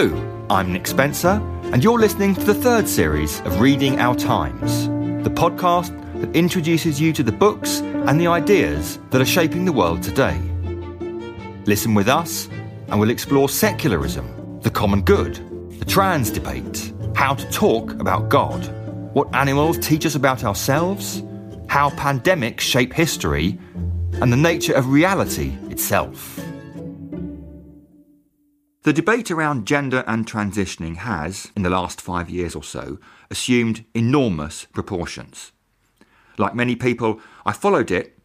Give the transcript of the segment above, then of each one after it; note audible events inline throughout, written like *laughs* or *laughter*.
Hello, I'm Nick Spencer, and you're listening to the third series of Reading Our Times, the podcast that introduces you to the books and the ideas that are shaping the world today. Listen with us, and we'll explore secularism, the common good, the trans debate, how to talk about God, what animals teach us about ourselves, how pandemics shape history, and the nature of reality itself. The debate around gender and transitioning has, in the last five years or so, assumed enormous proportions. Like many people, I followed it,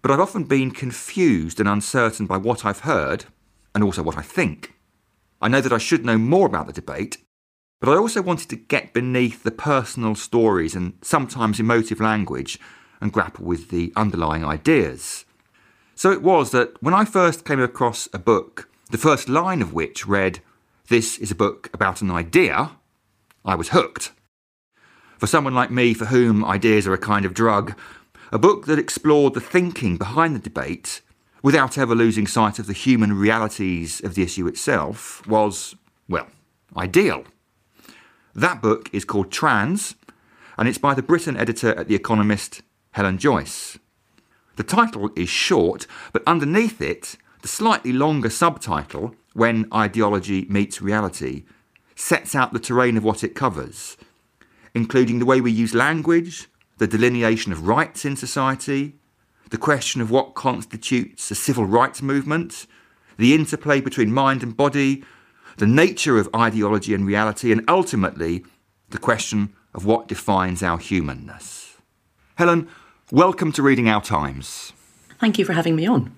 but I've often been confused and uncertain by what I've heard and also what I think. I know that I should know more about the debate, but I also wanted to get beneath the personal stories and sometimes emotive language and grapple with the underlying ideas. So it was that when I first came across a book the first line of which read, This is a book about an idea, I was hooked. For someone like me, for whom ideas are a kind of drug, a book that explored the thinking behind the debate without ever losing sight of the human realities of the issue itself was, well, ideal. That book is called Trans, and it's by the Britain editor at The Economist, Helen Joyce. The title is short, but underneath it the slightly longer subtitle, When Ideology Meets Reality, sets out the terrain of what it covers, including the way we use language, the delineation of rights in society, the question of what constitutes a civil rights movement, the interplay between mind and body, the nature of ideology and reality, and ultimately, the question of what defines our humanness. Helen, welcome to Reading Our Times. Thank you for having me on.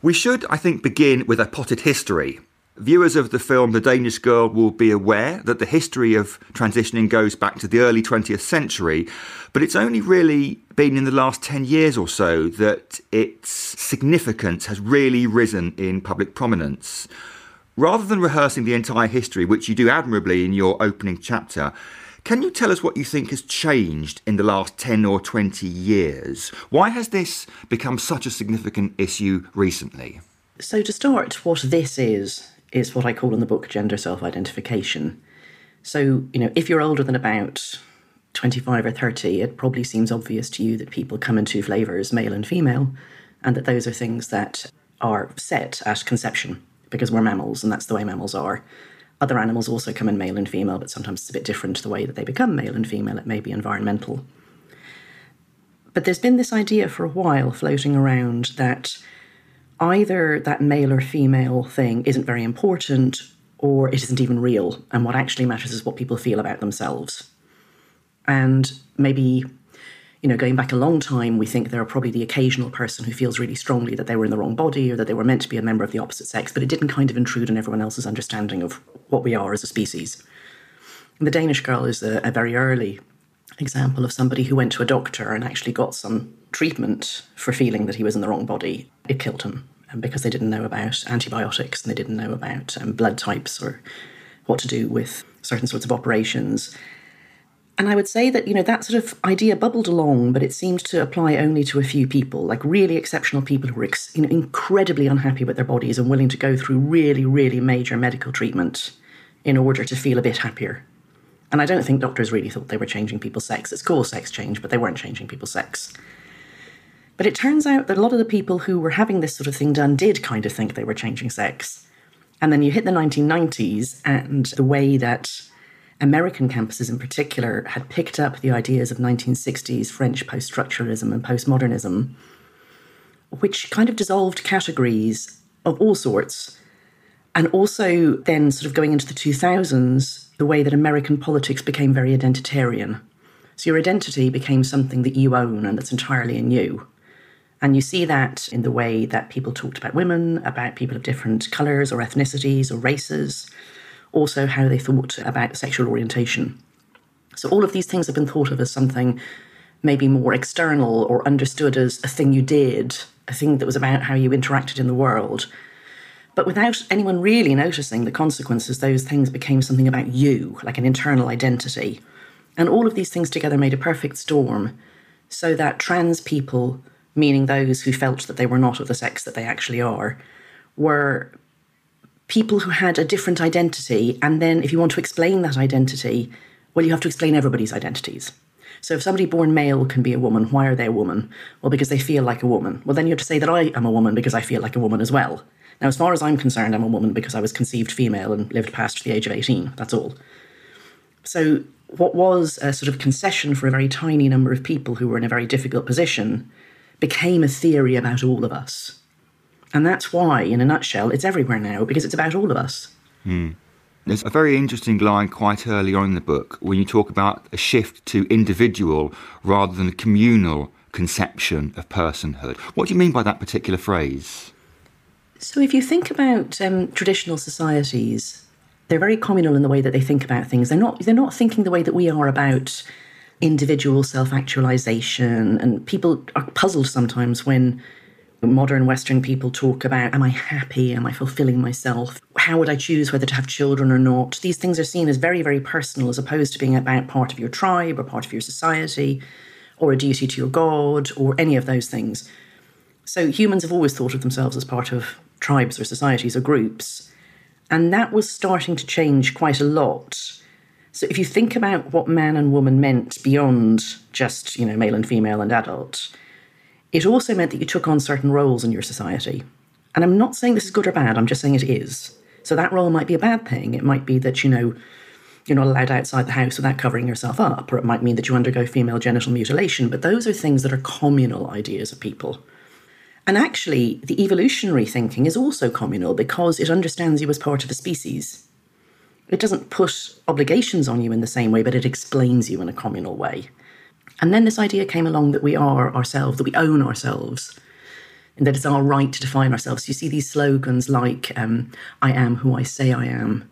We should, I think, begin with a potted history. Viewers of the film The Danish Girl will be aware that the history of transitioning goes back to the early 20th century, but it's only really been in the last 10 years or so that its significance has really risen in public prominence. Rather than rehearsing the entire history, which you do admirably in your opening chapter, can you tell us what you think has changed in the last 10 or 20 years? Why has this become such a significant issue recently? So, to start, what this is, is what I call in the book gender self identification. So, you know, if you're older than about 25 or 30, it probably seems obvious to you that people come in two flavours, male and female, and that those are things that are set at conception because we're mammals and that's the way mammals are. Other animals also come in male and female, but sometimes it's a bit different the way that they become male and female. It may be environmental. But there's been this idea for a while floating around that either that male or female thing isn't very important or it isn't even real. And what actually matters is what people feel about themselves. And maybe you know, going back a long time, we think there are probably the occasional person who feels really strongly that they were in the wrong body or that they were meant to be a member of the opposite sex, but it didn't kind of intrude on everyone else's understanding of what we are as a species. And the Danish girl is a, a very early example of somebody who went to a doctor and actually got some treatment for feeling that he was in the wrong body. It killed him and because they didn't know about antibiotics and they didn't know about um, blood types or what to do with certain sorts of operations. And I would say that, you know, that sort of idea bubbled along, but it seemed to apply only to a few people, like really exceptional people who were ex- you know, incredibly unhappy with their bodies and willing to go through really, really major medical treatment in order to feel a bit happier. And I don't think doctors really thought they were changing people's sex. It's called sex change, but they weren't changing people's sex. But it turns out that a lot of the people who were having this sort of thing done did kind of think they were changing sex. And then you hit the 1990s, and the way that American campuses in particular had picked up the ideas of 1960s French post structuralism and postmodernism, which kind of dissolved categories of all sorts. And also, then, sort of going into the 2000s, the way that American politics became very identitarian. So, your identity became something that you own and that's entirely in you. And you see that in the way that people talked about women, about people of different colours or ethnicities or races also how they thought about sexual orientation. So all of these things have been thought of as something maybe more external or understood as a thing you did, a thing that was about how you interacted in the world. But without anyone really noticing the consequences, those things became something about you, like an internal identity. And all of these things together made a perfect storm so that trans people, meaning those who felt that they were not of the sex that they actually are, were people who had a different identity. And then if you want to explain that identity, well, you have to explain everybody's identities. So if somebody born male can be a woman, why are they a woman? Well, because they feel like a woman. Well, then you have to say that I am a woman because I feel like a woman as well. Now, as far as I'm concerned, I'm a woman because I was conceived female and lived past the age of 18. That's all. So, what was a sort of concession for a very tiny number of people who were in a very difficult position became a theory about all of us. And that's why, in a nutshell, it's everywhere now because it's about all of us. Mm. There's a very interesting line quite early on in the book when you talk about a shift to individual rather than a communal conception of personhood. What do you mean by that particular phrase? So, if you think about um, traditional societies, they're very communal in the way that they think about things. They're not. They're not thinking the way that we are about individual self-actualization, and people are puzzled sometimes when modern Western people talk about Am I happy? Am I fulfilling myself? How would I choose whether to have children or not? These things are seen as very, very personal as opposed to being about part of your tribe or part of your society or a duty to your God or any of those things. So humans have always thought of themselves as part of tribes or societies or groups. And that was starting to change quite a lot. So if you think about what man and woman meant beyond just, you know, male and female and adult, it also meant that you took on certain roles in your society. And I'm not saying this is good or bad, I'm just saying it is. So that role might be a bad thing. It might be that, you know, you're not allowed outside the house without covering yourself up, or it might mean that you undergo female genital mutilation. But those are things that are communal ideas of people. And actually, the evolutionary thinking is also communal because it understands you as part of a species. It doesn't put obligations on you in the same way, but it explains you in a communal way. And then this idea came along that we are ourselves, that we own ourselves, and that it's our right to define ourselves. You see these slogans like, um, I am who I say I am,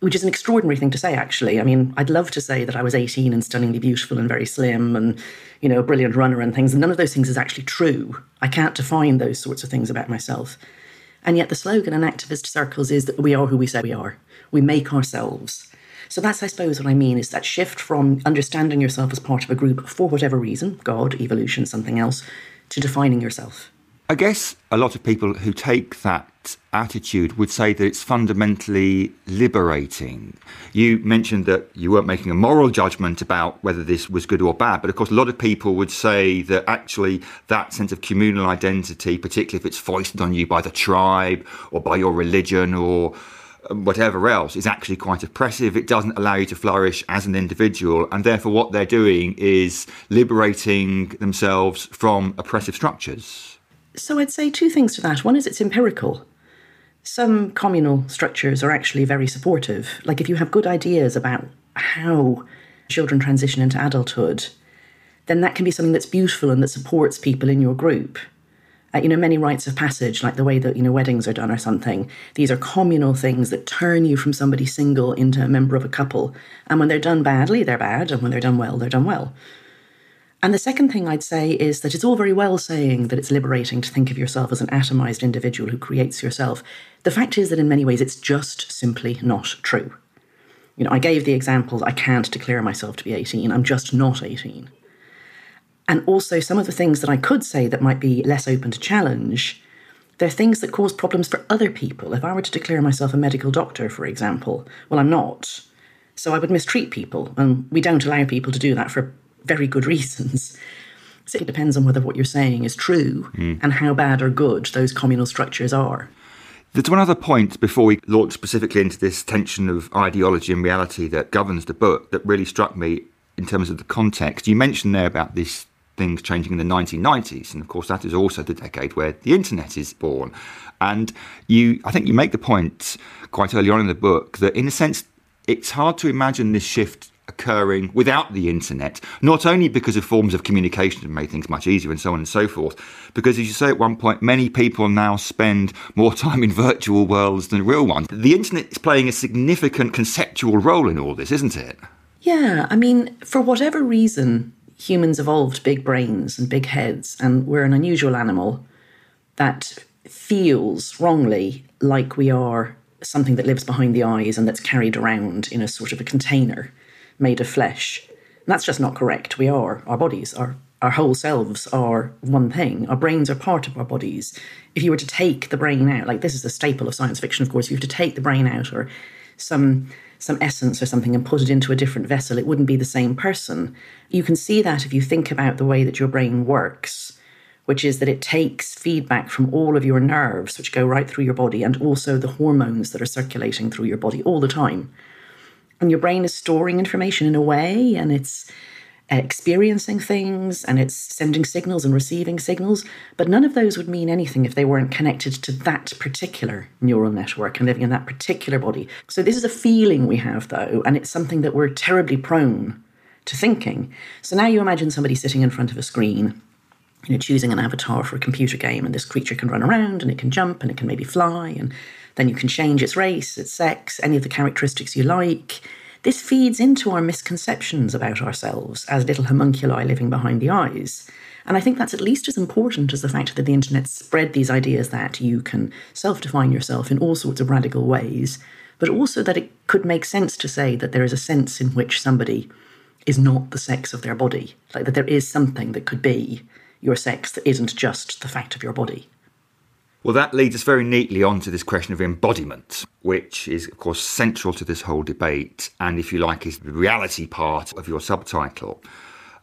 which is an extraordinary thing to say, actually. I mean, I'd love to say that I was 18 and stunningly beautiful and very slim and, you know, a brilliant runner and things. And none of those things is actually true. I can't define those sorts of things about myself. And yet the slogan in activist circles is that we are who we say we are. We make ourselves. So that's, I suppose, what I mean is that shift from understanding yourself as part of a group for whatever reason, God, evolution, something else, to defining yourself. I guess a lot of people who take that attitude would say that it's fundamentally liberating. You mentioned that you weren't making a moral judgment about whether this was good or bad, but of course, a lot of people would say that actually that sense of communal identity, particularly if it's foisted on you by the tribe or by your religion or whatever else is actually quite oppressive. It doesn't allow you to flourish as an individual, and therefore, what they're doing is liberating themselves from oppressive structures. So I'd say two things to that. One is it's empirical. Some communal structures are actually very supportive. Like if you have good ideas about how children transition into adulthood, then that can be something that's beautiful and that supports people in your group. Uh, you know, many rites of passage, like the way that, you know, weddings are done or something, these are communal things that turn you from somebody single into a member of a couple. And when they're done badly, they're bad. And when they're done well, they're done well. And the second thing I'd say is that it's all very well saying that it's liberating to think of yourself as an atomized individual who creates yourself. The fact is that in many ways it's just simply not true. You know, I gave the example I can't declare myself to be 18, I'm just not 18. And also, some of the things that I could say that might be less open to challenge, they're things that cause problems for other people. If I were to declare myself a medical doctor, for example, well, I'm not. So I would mistreat people, and we don't allow people to do that for very good *laughs* reasons. So it depends on whether what you're saying is true mm. and how bad or good those communal structures are. There's one other point before we launch specifically into this tension of ideology and reality that governs the book that really struck me in terms of the context. You mentioned there about these things changing in the 1990s, and of course that is also the decade where the internet is born. And you, I think you make the point quite early on in the book that, in a sense, it's hard to imagine this shift occurring without the internet, not only because of forms of communication that made things much easier and so on and so forth, because as you say at one point, many people now spend more *laughs* time in virtual worlds than real ones. The internet is playing a significant conceptual role in all this, isn't it? Yeah, I mean, for whatever reason, humans evolved big brains and big heads, and we're an unusual animal that feels wrongly like we are something that lives behind the eyes and that's carried around in a sort of a container made of flesh. And that's just not correct. We are. Our bodies are our whole selves are one thing. Our brains are part of our bodies. If you were to take the brain out, like this is a staple of science fiction, of course, if you were to take the brain out or some some essence or something and put it into a different vessel, it wouldn't be the same person. You can see that if you think about the way that your brain works, which is that it takes feedback from all of your nerves, which go right through your body, and also the hormones that are circulating through your body all the time. And your brain is storing information in a way, and it's experiencing things and it's sending signals and receiving signals, but none of those would mean anything if they weren't connected to that particular neural network and living in that particular body. So, this is a feeling we have, though, and it's something that we're terribly prone to thinking. So, now you imagine somebody sitting in front of a screen. You know, choosing an avatar for a computer game, and this creature can run around and it can jump and it can maybe fly, and then you can change its race, its sex, any of the characteristics you like this feeds into our misconceptions about ourselves as little homunculi living behind the eyes. And I think that's at least as important as the fact that the internet spread these ideas that you can self define yourself in all sorts of radical ways, but also that it could make sense to say that there is a sense in which somebody is not the sex of their body, like that there is something that could be your sex that isn't just the fact of your body. Well, that leads us very neatly on to this question of embodiment, which is, of course, central to this whole debate, and if you like, is the reality part of your subtitle.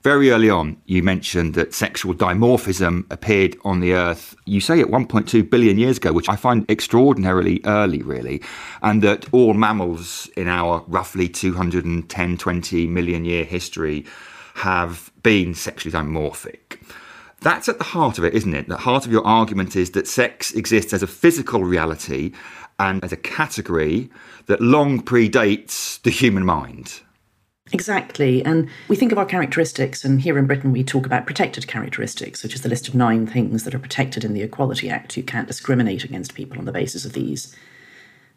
Very early on, you mentioned that sexual dimorphism appeared on the Earth, you say at 1.2 billion years ago, which I find extraordinarily early, really, and that all mammals in our roughly 210, 20 million year history have been sexually dimorphic. That's at the heart of it, isn't it? The heart of your argument is that sex exists as a physical reality and as a category that long predates the human mind. Exactly. And we think of our characteristics, and here in Britain we talk about protected characteristics, which is the list of nine things that are protected in the Equality Act. You can't discriminate against people on the basis of these.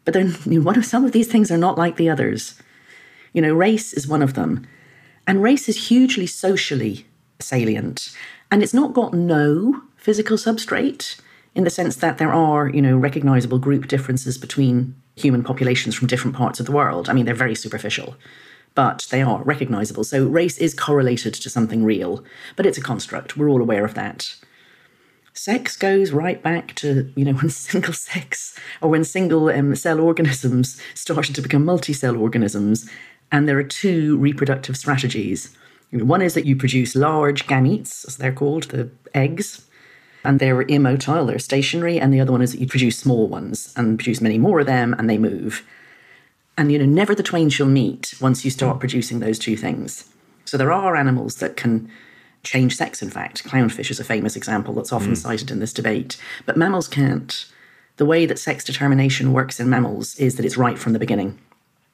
But then one of some of these things are not like the others. You know, race is one of them. And race is hugely socially salient. And it's not got no physical substrate in the sense that there are, you know, recognizable group differences between human populations from different parts of the world. I mean, they're very superficial, but they are recognizable. So race is correlated to something real, but it's a construct. We're all aware of that. Sex goes right back to, you know, *laughs* when single sex or when single um, cell organisms started to become multi cell organisms. And there are two reproductive strategies one is that you produce large gametes, as they're called, the eggs, and they're immotile, they're stationary. And the other one is that you produce small ones and produce many more of them and they move. And, you know, never the twain shall meet once you start producing those two things. So there are animals that can change sex, in fact. Clownfish is a famous example that's often mm. cited in this debate. But mammals can't. The way that sex determination works in mammals is that it's right from the beginning,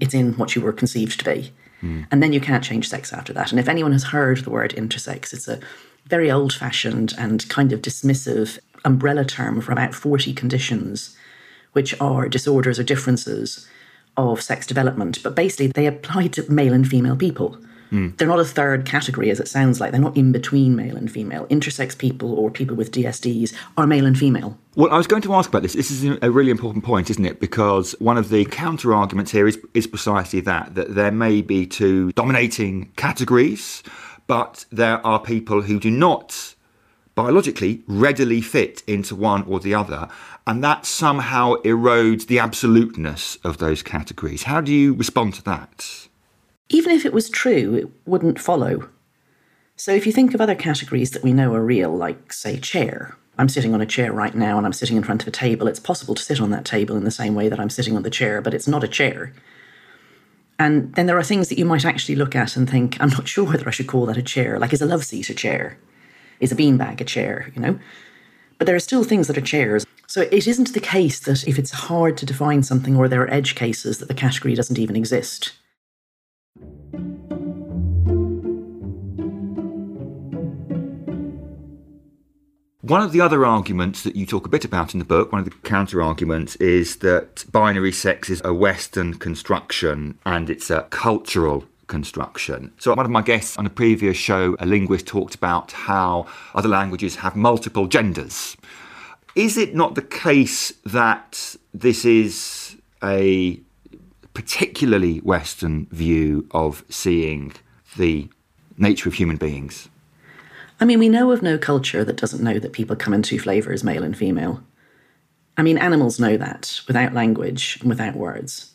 it's in what you were conceived to be. And then you can't change sex after that. And if anyone has heard the word intersex, it's a very old fashioned and kind of dismissive umbrella term for about 40 conditions, which are disorders or differences of sex development. But basically, they apply to male and female people. Mm. They're not a third category, as it sounds like. They're not in between male and female. Intersex people or people with DSDs are male and female. Well, I was going to ask about this. This is a really important point, isn't it? Because one of the counter arguments here is, is precisely that, that there may be two dominating categories, but there are people who do not biologically readily fit into one or the other, and that somehow erodes the absoluteness of those categories. How do you respond to that? Even if it was true, it wouldn't follow. So if you think of other categories that we know are real, like, say, chair, I'm sitting on a chair right now and I'm sitting in front of a table. It's possible to sit on that table in the same way that I'm sitting on the chair, but it's not a chair. And then there are things that you might actually look at and think, I'm not sure whether I should call that a chair. Like, is a love seat a chair? Is a beanbag a chair? You know? But there are still things that are chairs. So it isn't the case that if it's hard to define something or there are edge cases that the category doesn't even exist. One of the other arguments that you talk a bit about in the book, one of the counter arguments, is that binary sex is a Western construction and it's a cultural construction. So, one of my guests on a previous show, a linguist, talked about how other languages have multiple genders. Is it not the case that this is a particularly Western view of seeing the nature of human beings? I mean, we know of no culture that doesn't know that people come in two flavors, male and female. I mean, animals know that without language and without words.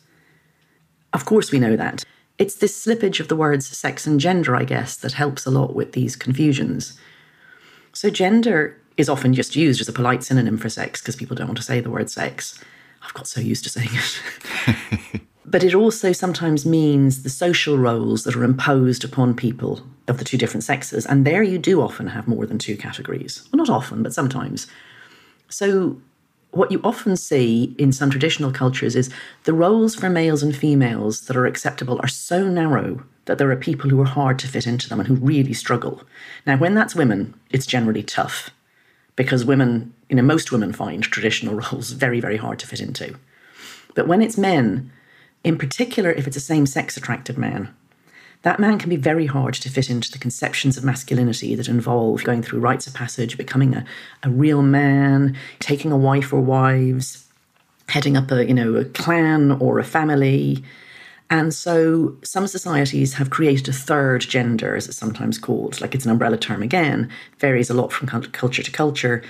Of course, we know that. It's this slippage of the words sex and gender, I guess, that helps a lot with these confusions. So, gender is often just used as a polite synonym for sex because people don't want to say the word sex. I've got so used to saying it. *laughs* but it also sometimes means the social roles that are imposed upon people of the two different sexes. And there you do often have more than two categories. Well, not often, but sometimes. So, what you often see in some traditional cultures is the roles for males and females that are acceptable are so narrow that there are people who are hard to fit into them and who really struggle. Now, when that's women, it's generally tough because women, you know, most women find traditional *laughs* roles very, very hard to fit into. But when it's men, in particular, if it's a same sex attracted man, that man can be very hard to fit into the conceptions of masculinity that involve going through rites of passage, becoming a, a real man, taking a wife or wives, heading up a, you know, a clan or a family. And so some societies have created a third gender, as it's sometimes called, like it's an umbrella term again, varies a lot from culture to culture,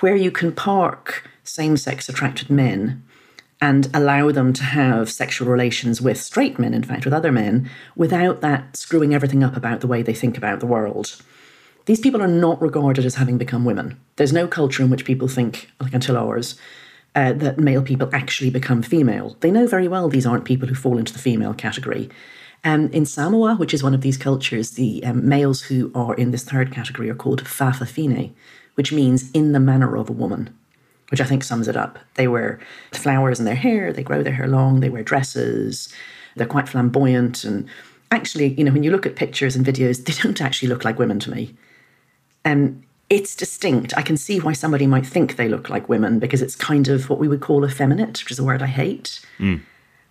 where you can park same sex attracted men and allow them to have sexual relations with straight men, in fact, with other men, without that screwing everything up about the way they think about the world. These people are not regarded as having become women. There's no culture in which people think, like until ours, uh, that male people actually become female. They know very well these aren't people who fall into the female category. Um, in Samoa, which is one of these cultures, the um, males who are in this third category are called fa'afafine, which means in the manner of a woman which I think sums it up. They wear flowers in their hair, they grow their hair long, they wear dresses, they're quite flamboyant. And actually, you know, when you look at pictures and videos, they don't actually look like women to me. And it's distinct. I can see why somebody might think they look like women because it's kind of what we would call effeminate, which is a word I hate. Mm.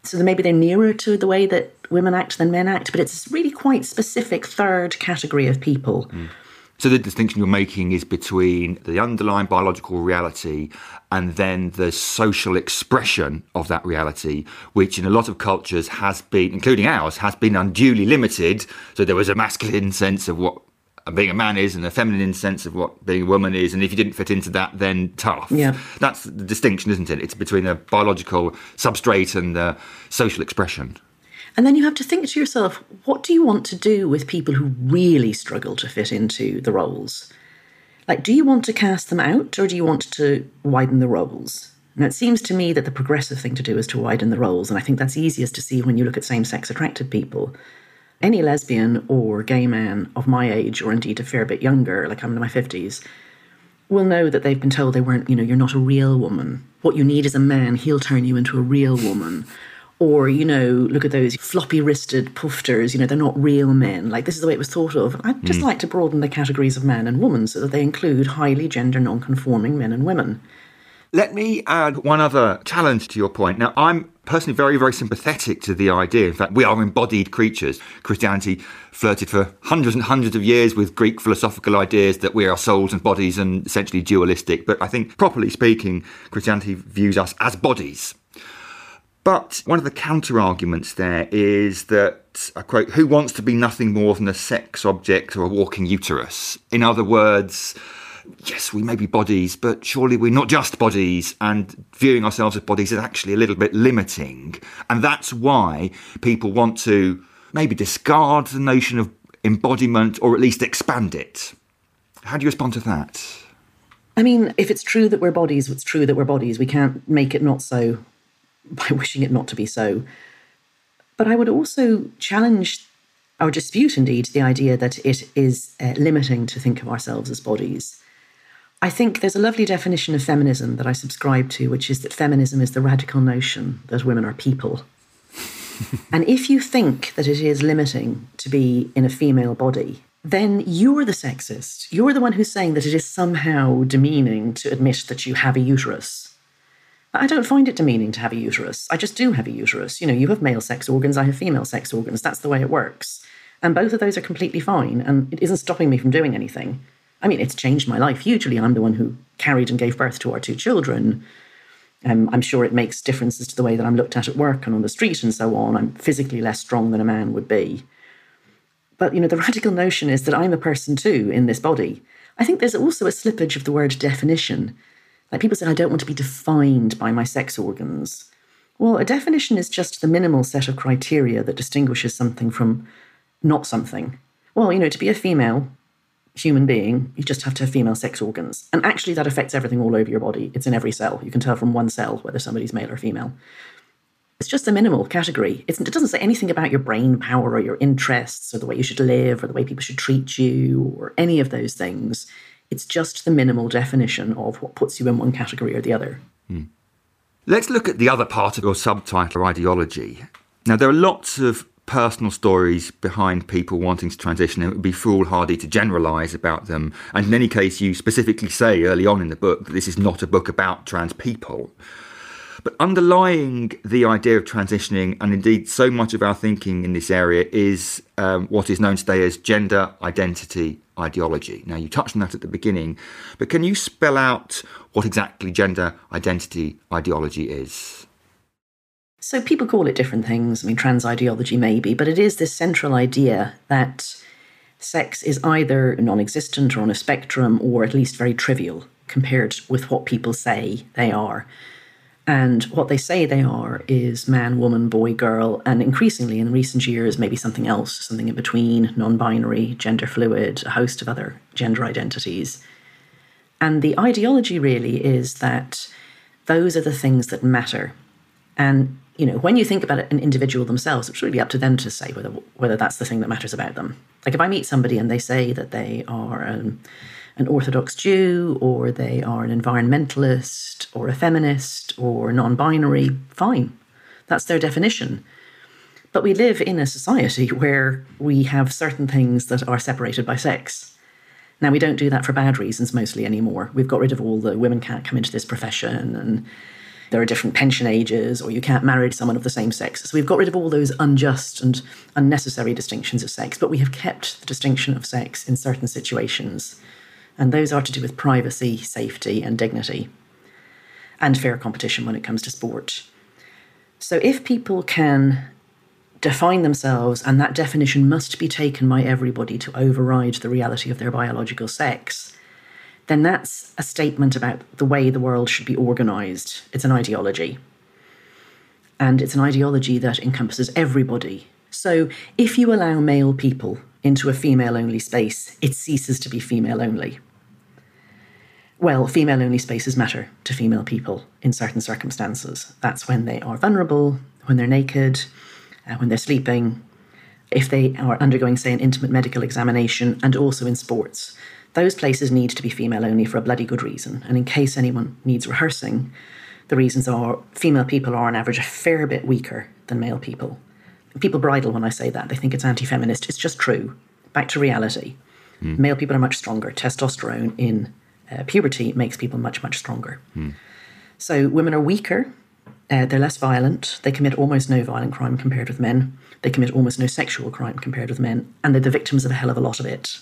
So maybe they're nearer to the way that women act than men act, but it's really quite specific third category of people. Mm so the distinction you're making is between the underlying biological reality and then the social expression of that reality, which in a lot of cultures has been, including ours, has been unduly limited. So there was a masculine sense of what being a man is and a feminine sense of what being a woman is. And if you didn't fit into that, then tough. Yeah. That's the distinction, isn't it? It's between a biological substrate and the social expression. And then you have to think to yourself, what do you want to do with people who really struggle to fit into the roles? Like, do you want to cast them out or do you want to widen the roles? Now, it seems to me that the progressive thing to do is to widen the roles. And I think that's easiest to see when you look at same sex attracted people. Any lesbian or gay man of my age, or indeed a fair bit younger, like I'm in my 50s, will know that they've been told they weren't, you know, you're not a real woman. What you need is a man, he'll turn you into a real woman. Or, you know, look at those floppy wristed poofters, you know, they're not real men. Like, this is the way it was thought of. I'd just mm. like to broaden the categories of man and woman so that they include highly gender non conforming men and women. Let me add one other challenge to your point. Now, I'm personally very, very sympathetic to the idea. In fact, we are embodied creatures. Christianity flirted for hundreds and hundreds of years with Greek philosophical ideas that we are souls and bodies and essentially dualistic. But I think, properly speaking, Christianity views us as bodies. But one of the counter arguments there is that, I quote, who wants to be nothing more than a sex object or a walking uterus? In other words, yes, we may be bodies, but surely we're not just bodies, and viewing ourselves as bodies is actually a little bit limiting. And that's why people want to maybe discard the notion of embodiment or at least expand it. How do you respond to that? I mean, if it's true that we're bodies, it's true that we're bodies. We can't make it not so *laughs* by wishing it not to be so. But I would also challenge or dispute, indeed, the idea that it is uh, limiting to think of ourselves as bodies. I think there's a lovely definition of feminism that I subscribe to, which is that feminism is the radical notion that women are people. *laughs* and if you think that it is limiting to be in a female body, then you're the sexist. You're the one who's saying that it is somehow demeaning to admit that you have a uterus I don't find it demeaning to have a uterus. I just do have a uterus. You know, you have male sex organs, I have female sex organs. That's the way it works. And both of those are completely fine, and it isn't stopping me from doing anything. I mean, it's changed my life hugely. I'm the one who carried and gave birth to our two children. Um, I'm sure it makes differences to the way that I'm looked at at work and on the street and so on. I'm physically less strong than a man would be. But, you know, the radical notion is that I'm a person too in this body. I think there's also a slippage of the word definition. Like people say, I don't want to be defined by my sex organs. Well, a definition is just the minimal set of criteria that distinguishes something from not something. Well, you know, to be a female human being, you just have to have female sex organs. And actually, that affects everything all over your body. It's in every cell. You can tell from one cell whether somebody's male or female. It's just a minimal category. It's, it doesn't say anything about your brain power or your interests or the way you should live or the way people should treat you or any of those things. It's just the minimal definition of what puts you in one category or the other. Hmm. Let's look at the other part of your subtitle, ideology. Now, there are lots of personal stories behind people wanting to transition. And it would be foolhardy to generalise about them. And in any case, you specifically say early on in the book that this is not a book about trans people. But underlying the idea of transitioning, and indeed so much of our thinking in this area, is um, what is known today as gender identity ideology. Now, you touched on that at the beginning, but can you spell out what exactly gender identity ideology is? So, people call it different things. I mean, trans ideology, maybe, but it is this central idea that sex is either non existent or on a spectrum or at least very trivial compared with what people say they are. And what they say they are is man, woman, boy, girl, and increasingly in recent years, maybe something else, something in between, non binary, gender fluid, a host of other gender identities. And the ideology really is that those are the things that matter. And, you know, when you think about an individual themselves, it's really up to them to say whether, whether that's the thing that matters about them. Like if I meet somebody and they say that they are, um, an Orthodox Jew or they are an environmentalist or a feminist or non binary, fine. That's their definition. But we live in a society *laughs* where we have certain things that are separated by sex. Now, we don't do that for bad reasons mostly anymore. We've got rid of all the women can't come into this profession and there are different pension ages or you can't marry someone of the same sex. So we've got rid of all those unjust and unnecessary distinctions of sex, but we have kept the distinction of sex in certain situations and those are to do with privacy, safety, and dignity, and fair competition when it comes to sport. So, if people can define themselves, and that definition must be taken by everybody to override the reality of their biological sex, then that's a statement about the way the world should be organized. It's an ideology. And it's an ideology that encompasses everybody. So, if you allow male people into a female only space, it ceases to be female only. Well, female only spaces matter to female people in certain circumstances. That's when they are vulnerable, when they're naked, uh, when they're sleeping, if they are undergoing, say, an intimate medical examination, and also in sports. Those places need to be female only for a bloody good reason. And in case anyone needs rehearsing, the reasons are female people are on average a fair bit weaker than male people. People bridle when I say that. They think it's anti feminist. It's just true. Back to reality. Mm. Male people are much stronger. Testosterone in uh, puberty makes people much, much stronger. Mm. So women are weaker, uh, they're less violent, they commit almost no violent crime compared with men, they commit almost no sexual crime compared with men, and they're the victims of a hell of a lot of it.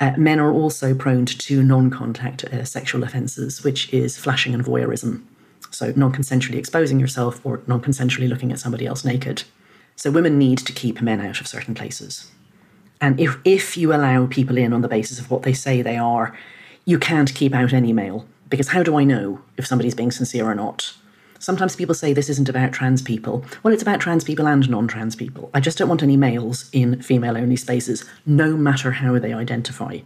Uh, men are also prone to non contact uh, sexual offences, which is flashing and voyeurism. So, non consensually exposing yourself or non consensually looking at somebody else naked. So, women need to keep men out of certain places. And if, if you allow people in on the basis of what they say they are, you can't keep out any male because how do I know if somebody's being sincere or not? Sometimes people say this isn't about trans people. Well, it's about trans people and non trans people. I just don't want any males in female only spaces, no matter how they identify.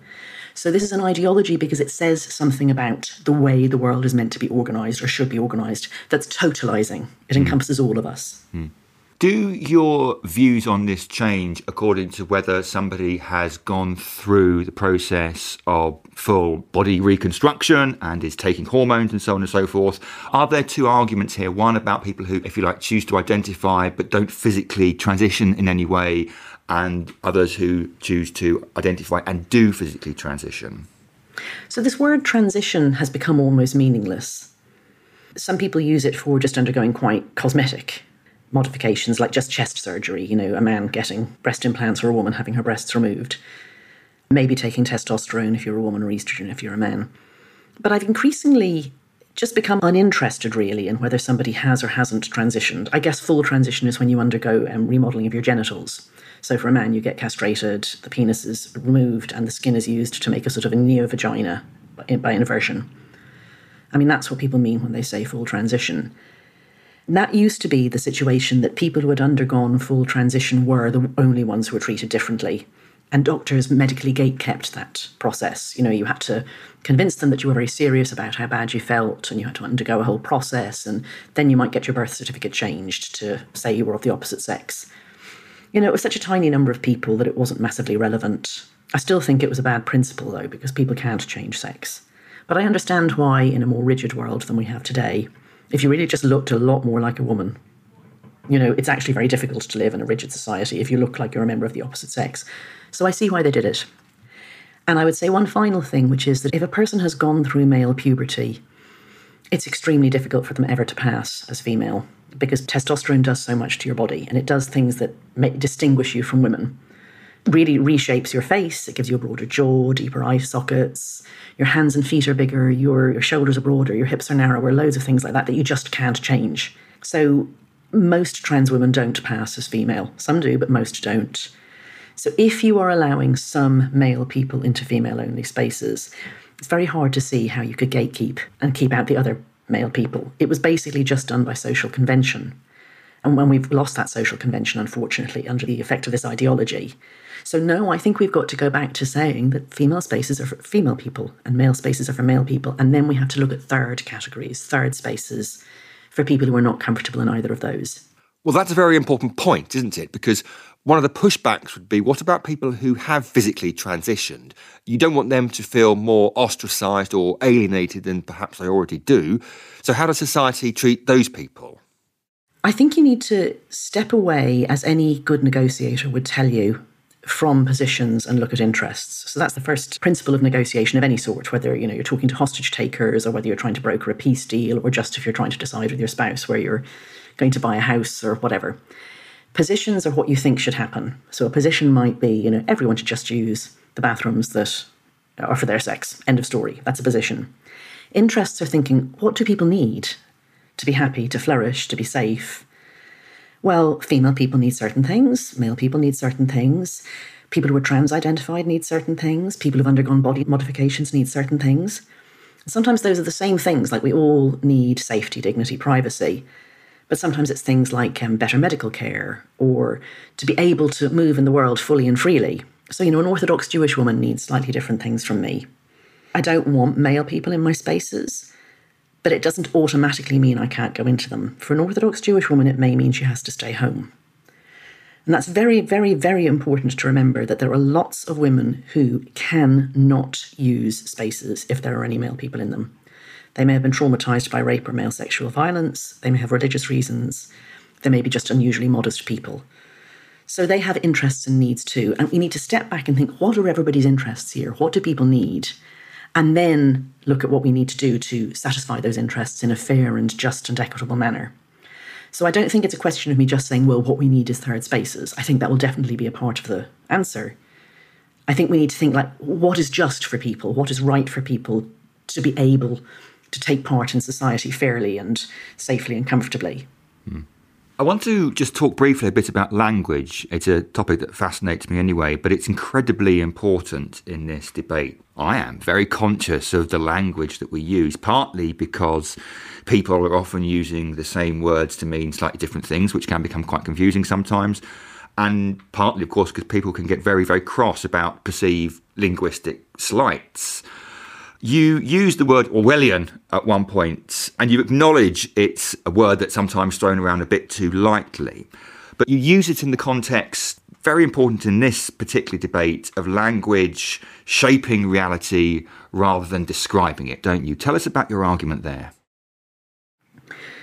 So, this is an ideology because it says something about the way the world is meant to be organised or should be organised that's totalising. It mm. encompasses all of us. Mm. Do your views on this change according to whether somebody has gone through the process of full body reconstruction and is taking hormones and so on and so forth? Are there two arguments here? One about people who, if you like, choose to identify but don't physically transition in any way, and others who choose to identify and do physically transition? So, this word transition has become almost meaningless. Some people use it for just undergoing quite cosmetic modifications like just chest surgery, you know, a man getting breast implants or a woman having her breasts removed, maybe taking testosterone if you're a woman or estrogen if you're a man. But I've increasingly just become uninterested really in whether somebody has or hasn't transitioned. I guess full transition is when you undergo um, remodeling of your genitals. So for a man, you get castrated, the penis is removed, and the skin is used to make a sort of a neo vagina by inversion. I mean, that's what people mean when they say full transition. That used to be the situation that people who had undergone full transition were the only ones who were treated differently. And doctors medically gate kept that process. You know, you had to convince them that you were very serious about how bad you felt, and you had to undergo a whole process, and then you might get your birth certificate changed to say you were of the opposite sex. You know, it was such a tiny number of people that it wasn't massively relevant. I still think it was a bad principle, though, because people can't change sex. But I understand why, in a more rigid world than we have today, if you really just looked a lot more like a woman, you know, it's actually very difficult to live in a rigid society if you look like you're a member of the opposite sex. So I see why they did it. And I would say one final thing, which is that if a person has gone through male puberty, it's extremely difficult for them ever to pass as female because testosterone does so much to your body and it does things that distinguish you from women. Really reshapes your face, it gives you a broader jaw, deeper eye sockets, your hands and feet are bigger, your, your shoulders are broader, your hips are narrower, loads of things like that that you just can't change. So most trans women don't pass as female. Some do, but most don't. So if you are allowing some male people into female only spaces, it's very hard to see how you could gatekeep and keep out the other male people. It was basically just done by social convention. And when we've lost that social convention, unfortunately, under the effect of this ideology. So, no, I think we've got to go back to saying that female spaces are for female people and male spaces are for male people. And then we have to look at third categories, third spaces for people who are not comfortable in either of those. Well, that's a very important point, isn't it? Because one of the pushbacks would be what about people who have physically transitioned? You don't want them to feel more ostracised or alienated than perhaps they already do. So, how does society treat those people? I think you need to step away, as any good negotiator would tell you, from positions and look at interests. So that's the first principle of negotiation of any sort, whether you know you're talking to hostage takers or whether you're trying to broker a peace deal or just if you're trying to decide with your spouse where you're going to buy a house or whatever. Positions are what you think should happen. So a position might be, you know, everyone should just use the bathrooms that are for their sex. End of story. That's a position. Interests are thinking, what do people need to be happy, to flourish, to be safe? Well, female people need certain things, male people need certain things, people who are trans identified need certain things, people who've undergone body modifications need certain things. Sometimes those are the same things, like we all need safety, dignity, privacy. But sometimes it's things like um, better medical care or to be able to move in the world fully and freely. So, you know, an Orthodox Jewish woman needs slightly different things from me. I don't want male people in my spaces, but it doesn't automatically mean I can't go into them. For an Orthodox Jewish woman, it may mean she has to stay home. And that's very, very, very important to remember that there are lots of women who can not use spaces if there are any male people in them. They may have been traumatized by rape or male sexual violence. They may have religious reasons. They may be just unusually modest people. So they have interests and needs too. And we need to step back and think what are everybody's interests here? What do people need? And then look at what we need to do to satisfy those interests in a fair and just and equitable manner. So I don't think it's a question of me just saying, well, what we need is third spaces. I think that will definitely be a part of the answer. I think we need to think like, what is just for people? What is right for people to be able to take part in society fairly and safely and comfortably. Hmm. I want to just talk briefly a bit about language. It's a topic that fascinates me anyway, but it's incredibly important in this debate. I am very conscious of the language that we use, partly because people are often using the same words to mean slightly different things, which can become quite confusing sometimes. And partly, of course, because people can get very, very cross about perceived linguistic slights. You use the word Orwellian at one point, and you acknowledge it's a word that's sometimes thrown around a bit too lightly. But you use it in the context, very important in this particular debate, of language shaping reality rather than describing it, don't you? Tell us about your argument there.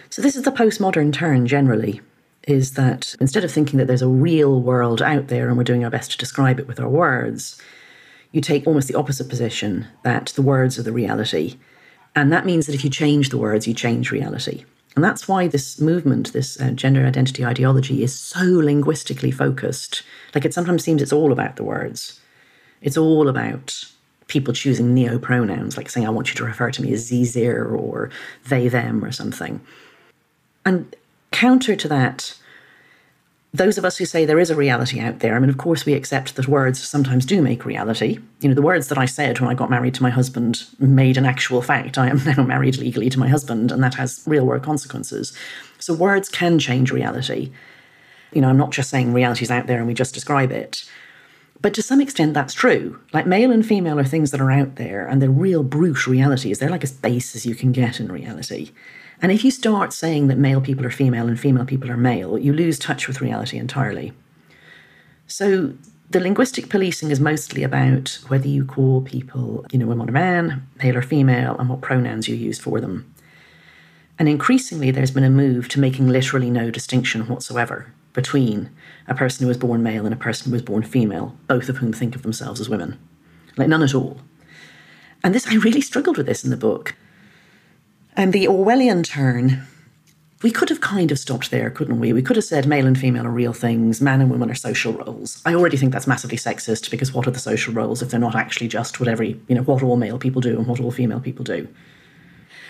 So, this is the postmodern turn generally is that instead of thinking that there's a real world out there and we're doing our best to describe it with our words, you take almost the opposite position that the words are the reality. And that means that if you change the words, you change reality. And that's why this movement, this uh, gender identity ideology, is so linguistically focused. Like it sometimes seems it's all about the words. It's all about people choosing neo pronouns, like saying, I want you to refer to me as zir or they, them or something. And counter to that, those of us who say there is a reality out there, I mean, of course, we accept that words sometimes do make reality. You know, the words that I said when I got married to my husband made an actual fact. I am *laughs* now married legally to my husband, and that has real world consequences. So words can change reality. You know, I'm not just saying reality is out there and we just describe it. But to some extent, that's true. Like male and female are things that are out there, and they're real brute realities. They're like as base as you can get in reality. And if you start saying that male people are female and female people are male, you lose touch with reality entirely. So the linguistic policing is mostly about whether you call people, you know, woman or man, male or female, and what pronouns you use for them. And increasingly, there's been a move to making literally no distinction whatsoever between a person who was born male and a person who was born female, both of whom think of themselves as women. Like, none at all. And this, I really struggled with this in the book. And the Orwellian turn, we could have kind of stopped there, couldn't we? We could have said male and female are real things, man and woman are social roles. I already think that's massively sexist because what are the social roles if they're not actually just what every, you know, what all male people do and what all female people do?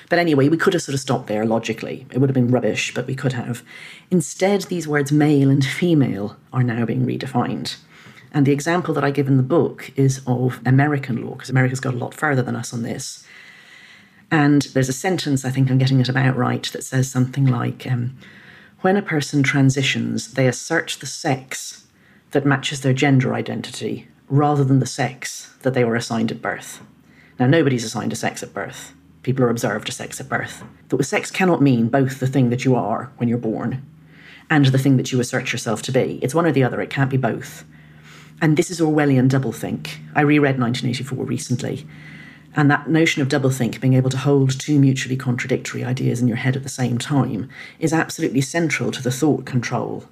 But anyway, we could have sort of stopped there logically. It would have been rubbish, but we could have. Instead, these words male and female are now being redefined. And the example that I give in the book is of American law, because America's got a lot further than us on this. And there's a sentence, I think I'm getting it about right, that says something like um, When a person transitions, they assert the sex that matches their gender identity rather than the sex that they were assigned at birth. Now, nobody's assigned a sex at birth. People are observed a sex at birth. But sex cannot mean both the thing that you are when you're born and the thing that you assert yourself to be. It's one or the other, it can't be both. And this is Orwellian doublethink. I reread 1984 recently, and that notion of doublethink, being able to hold two mutually contradictory ideas in your head at the same time, is absolutely central to the thought control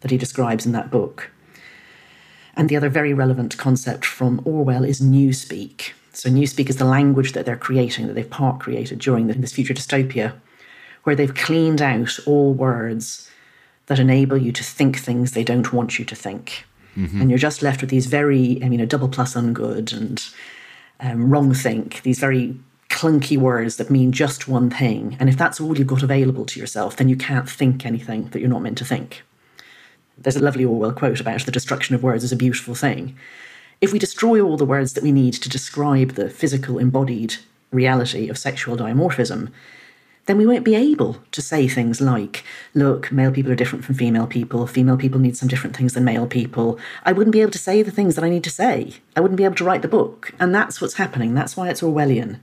that he describes in that book. And the other very relevant concept from Orwell is newspeak. So, newspeak is the language that they're creating, that they've part created during this future dystopia, where they've cleaned out all words that enable you to think things they don't want you to think. Mm-hmm. And you're just left with these very, I mean, a double plus ungood and um, wrong think, these very clunky words that mean just one thing. And if that's all you've got available to yourself, then you can't think anything that you're not meant to think. There's a lovely Orwell quote about the destruction of words is a beautiful thing. If we destroy all the words that we need to describe the physical embodied reality of sexual dimorphism, then we won't be able to say things like, look, male people are different from female people, female people need some different things than male people. I wouldn't be able to say the things that I need to say. I wouldn't be able to write the book. And that's what's happening. That's why it's Orwellian.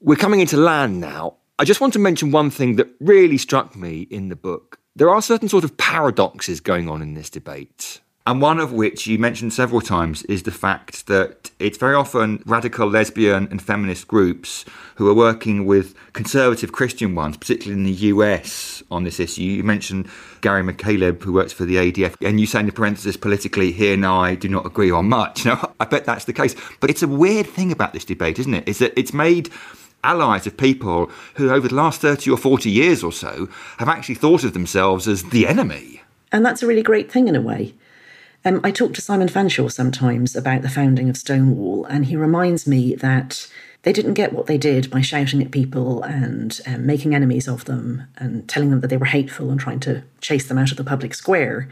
We're coming into land now. I just want to mention one thing that really struck me in the book. There are certain sort of paradoxes going on in this debate. And one of which you mentioned several times is the fact that it's very often radical lesbian and feminist groups who are working with conservative Christian ones, particularly in the US, on this issue. You mentioned Gary McCaleb, who works for the ADF, and you say in the parenthesis, politically, he and I do not agree on much. *laughs* Now, I bet that's the case. But it's a weird thing about this debate, isn't it? Is that it's made allies of people who, over the last 30 or 40 years or so, have actually thought of themselves as the enemy. And that's a really great thing in a way. Um, I talk to Simon Fanshawe sometimes about the founding of Stonewall, and he reminds me that they didn't get what they did by shouting at people and um, making enemies of them and telling them that they were hateful and trying to chase them out of the public square.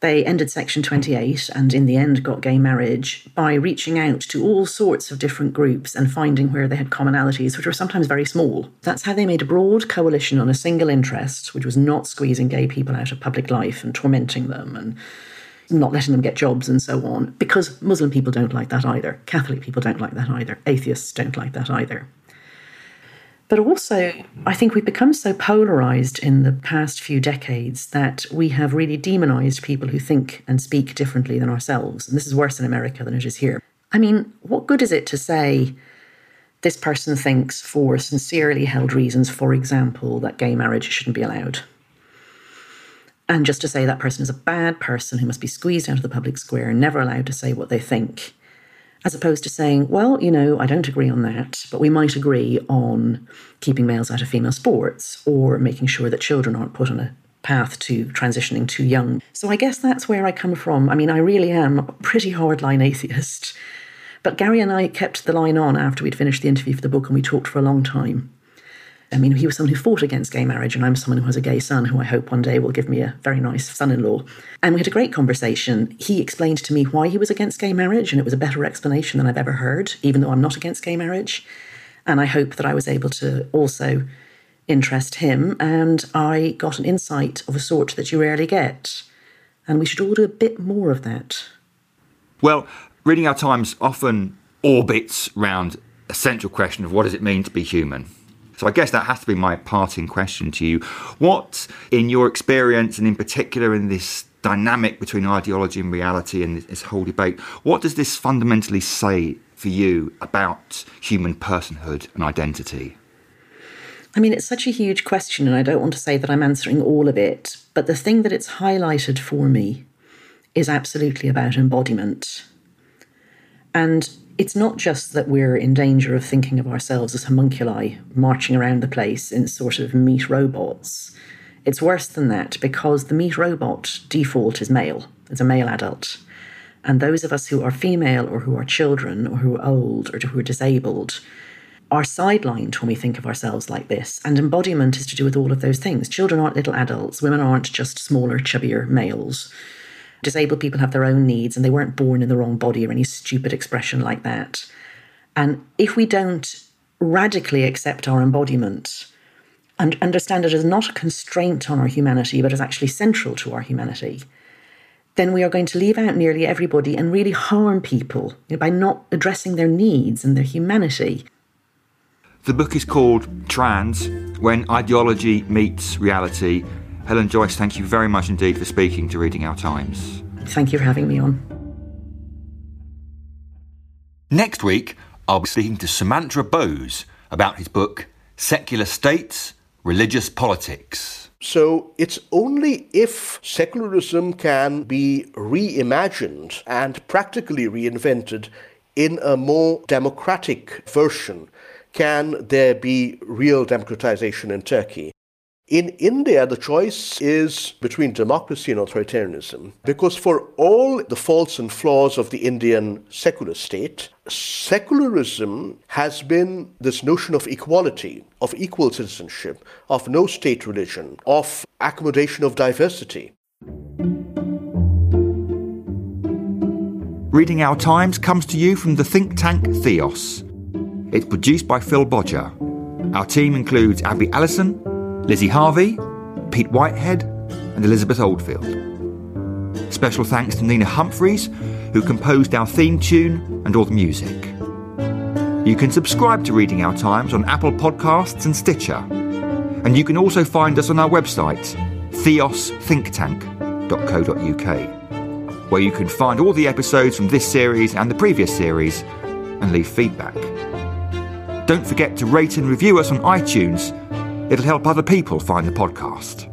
They ended Section 28 and, in the end, got gay marriage by reaching out to all sorts of different groups and finding where they had commonalities, which were sometimes very small. That's how they made a broad coalition on a single interest, which was not squeezing gay people out of public life and tormenting them and not letting them get jobs and so on, because Muslim people don't like that either. Catholic people don't like that either. Atheists don't like that either. But also, I think we've become so polarized in the past few decades that we have really demonized people who think and speak differently than ourselves. And this is worse in America than it is here. I mean, what good is it to say this person thinks, for sincerely held reasons, for example, that gay marriage shouldn't be allowed? And just to say that person is a bad person who must be squeezed out of the public square and never allowed to say what they think, as opposed to saying, well, you know, I don't agree on that, but we might agree on keeping males out of female sports or making sure that children aren't put on a path to transitioning too young. So I guess that's where I come from. I mean, I really am a pretty hardline *laughs* atheist. But Gary and I kept the line on after we'd finished the interview for the book and we talked for a long time. I mean, he was someone who fought against gay marriage, and I'm someone who has a gay son who I hope one day will give me a very nice son in law. And we had a great conversation. He explained to me why he was against gay marriage, and it was a better explanation than I've ever heard, even though I'm not against gay marriage. And I hope that I was able to also interest him, and I got an insight of a sort that you rarely get. And we should all do a bit more of that. Well, Reading Our Times often orbits around a central question of what does it mean to be human? So I guess that has to be my parting question to you. What, in your experience, and in particular in this dynamic between ideology and reality and this whole debate, what does this fundamentally say for you about human personhood and identity? I mean, it's such a huge question, and I don't want to say that I'm answering all of it, but the thing that it's highlighted for me is absolutely about embodiment. And it's not just that we're in danger of thinking of ourselves as homunculi marching around the place in sort of meat robots. It's worse than that because the meat robot default is male, it's a male adult. And those of us who are female or who are children or who are old or who are disabled are sidelined when we think of ourselves like this. And embodiment is to do with all of those things. Children aren't little adults, women aren't just smaller, chubbier males disabled people have their own needs and they weren't born in the wrong body or any stupid expression like that. And if we don't radically accept our embodiment and understand it as not a constraint on our humanity, but as actually central to our humanity, then we are going to leave out nearly everybody and really harm people by not addressing their needs and their humanity. The book is called Trans When Ideology Meets Reality Helen Joyce, thank you very much indeed for speaking to Reading Our Times. Thank you for having me on. Next week, I'll be speaking to Sumantra Bose about his book Secular States, Religious Politics. So it's only if secularism can be reimagined and practically reinvented in a more democratic version can there be real democratization in Turkey. In India, the choice is between democracy and authoritarianism because, for all the faults and flaws of the Indian secular state, secularism has been this notion of equality, of equal citizenship, of no state religion, of accommodation of diversity. Reading Our Times comes to you from the think tank Theos. It's produced by Phil Bodger. Our team includes Abby Allison, Lizzie Harvey, Pete Whitehead, and Elizabeth Oldfield. Special thanks to Nina Humphreys, who composed our theme tune and all the music. You can subscribe to Reading Our Times on Apple Podcasts and Stitcher. And you can also find us on our website, theosthinktank.co.uk, where you can find all the episodes from this series and the previous series and leave feedback. Don't forget to rate and review us on iTunes It'll help other people find the podcast.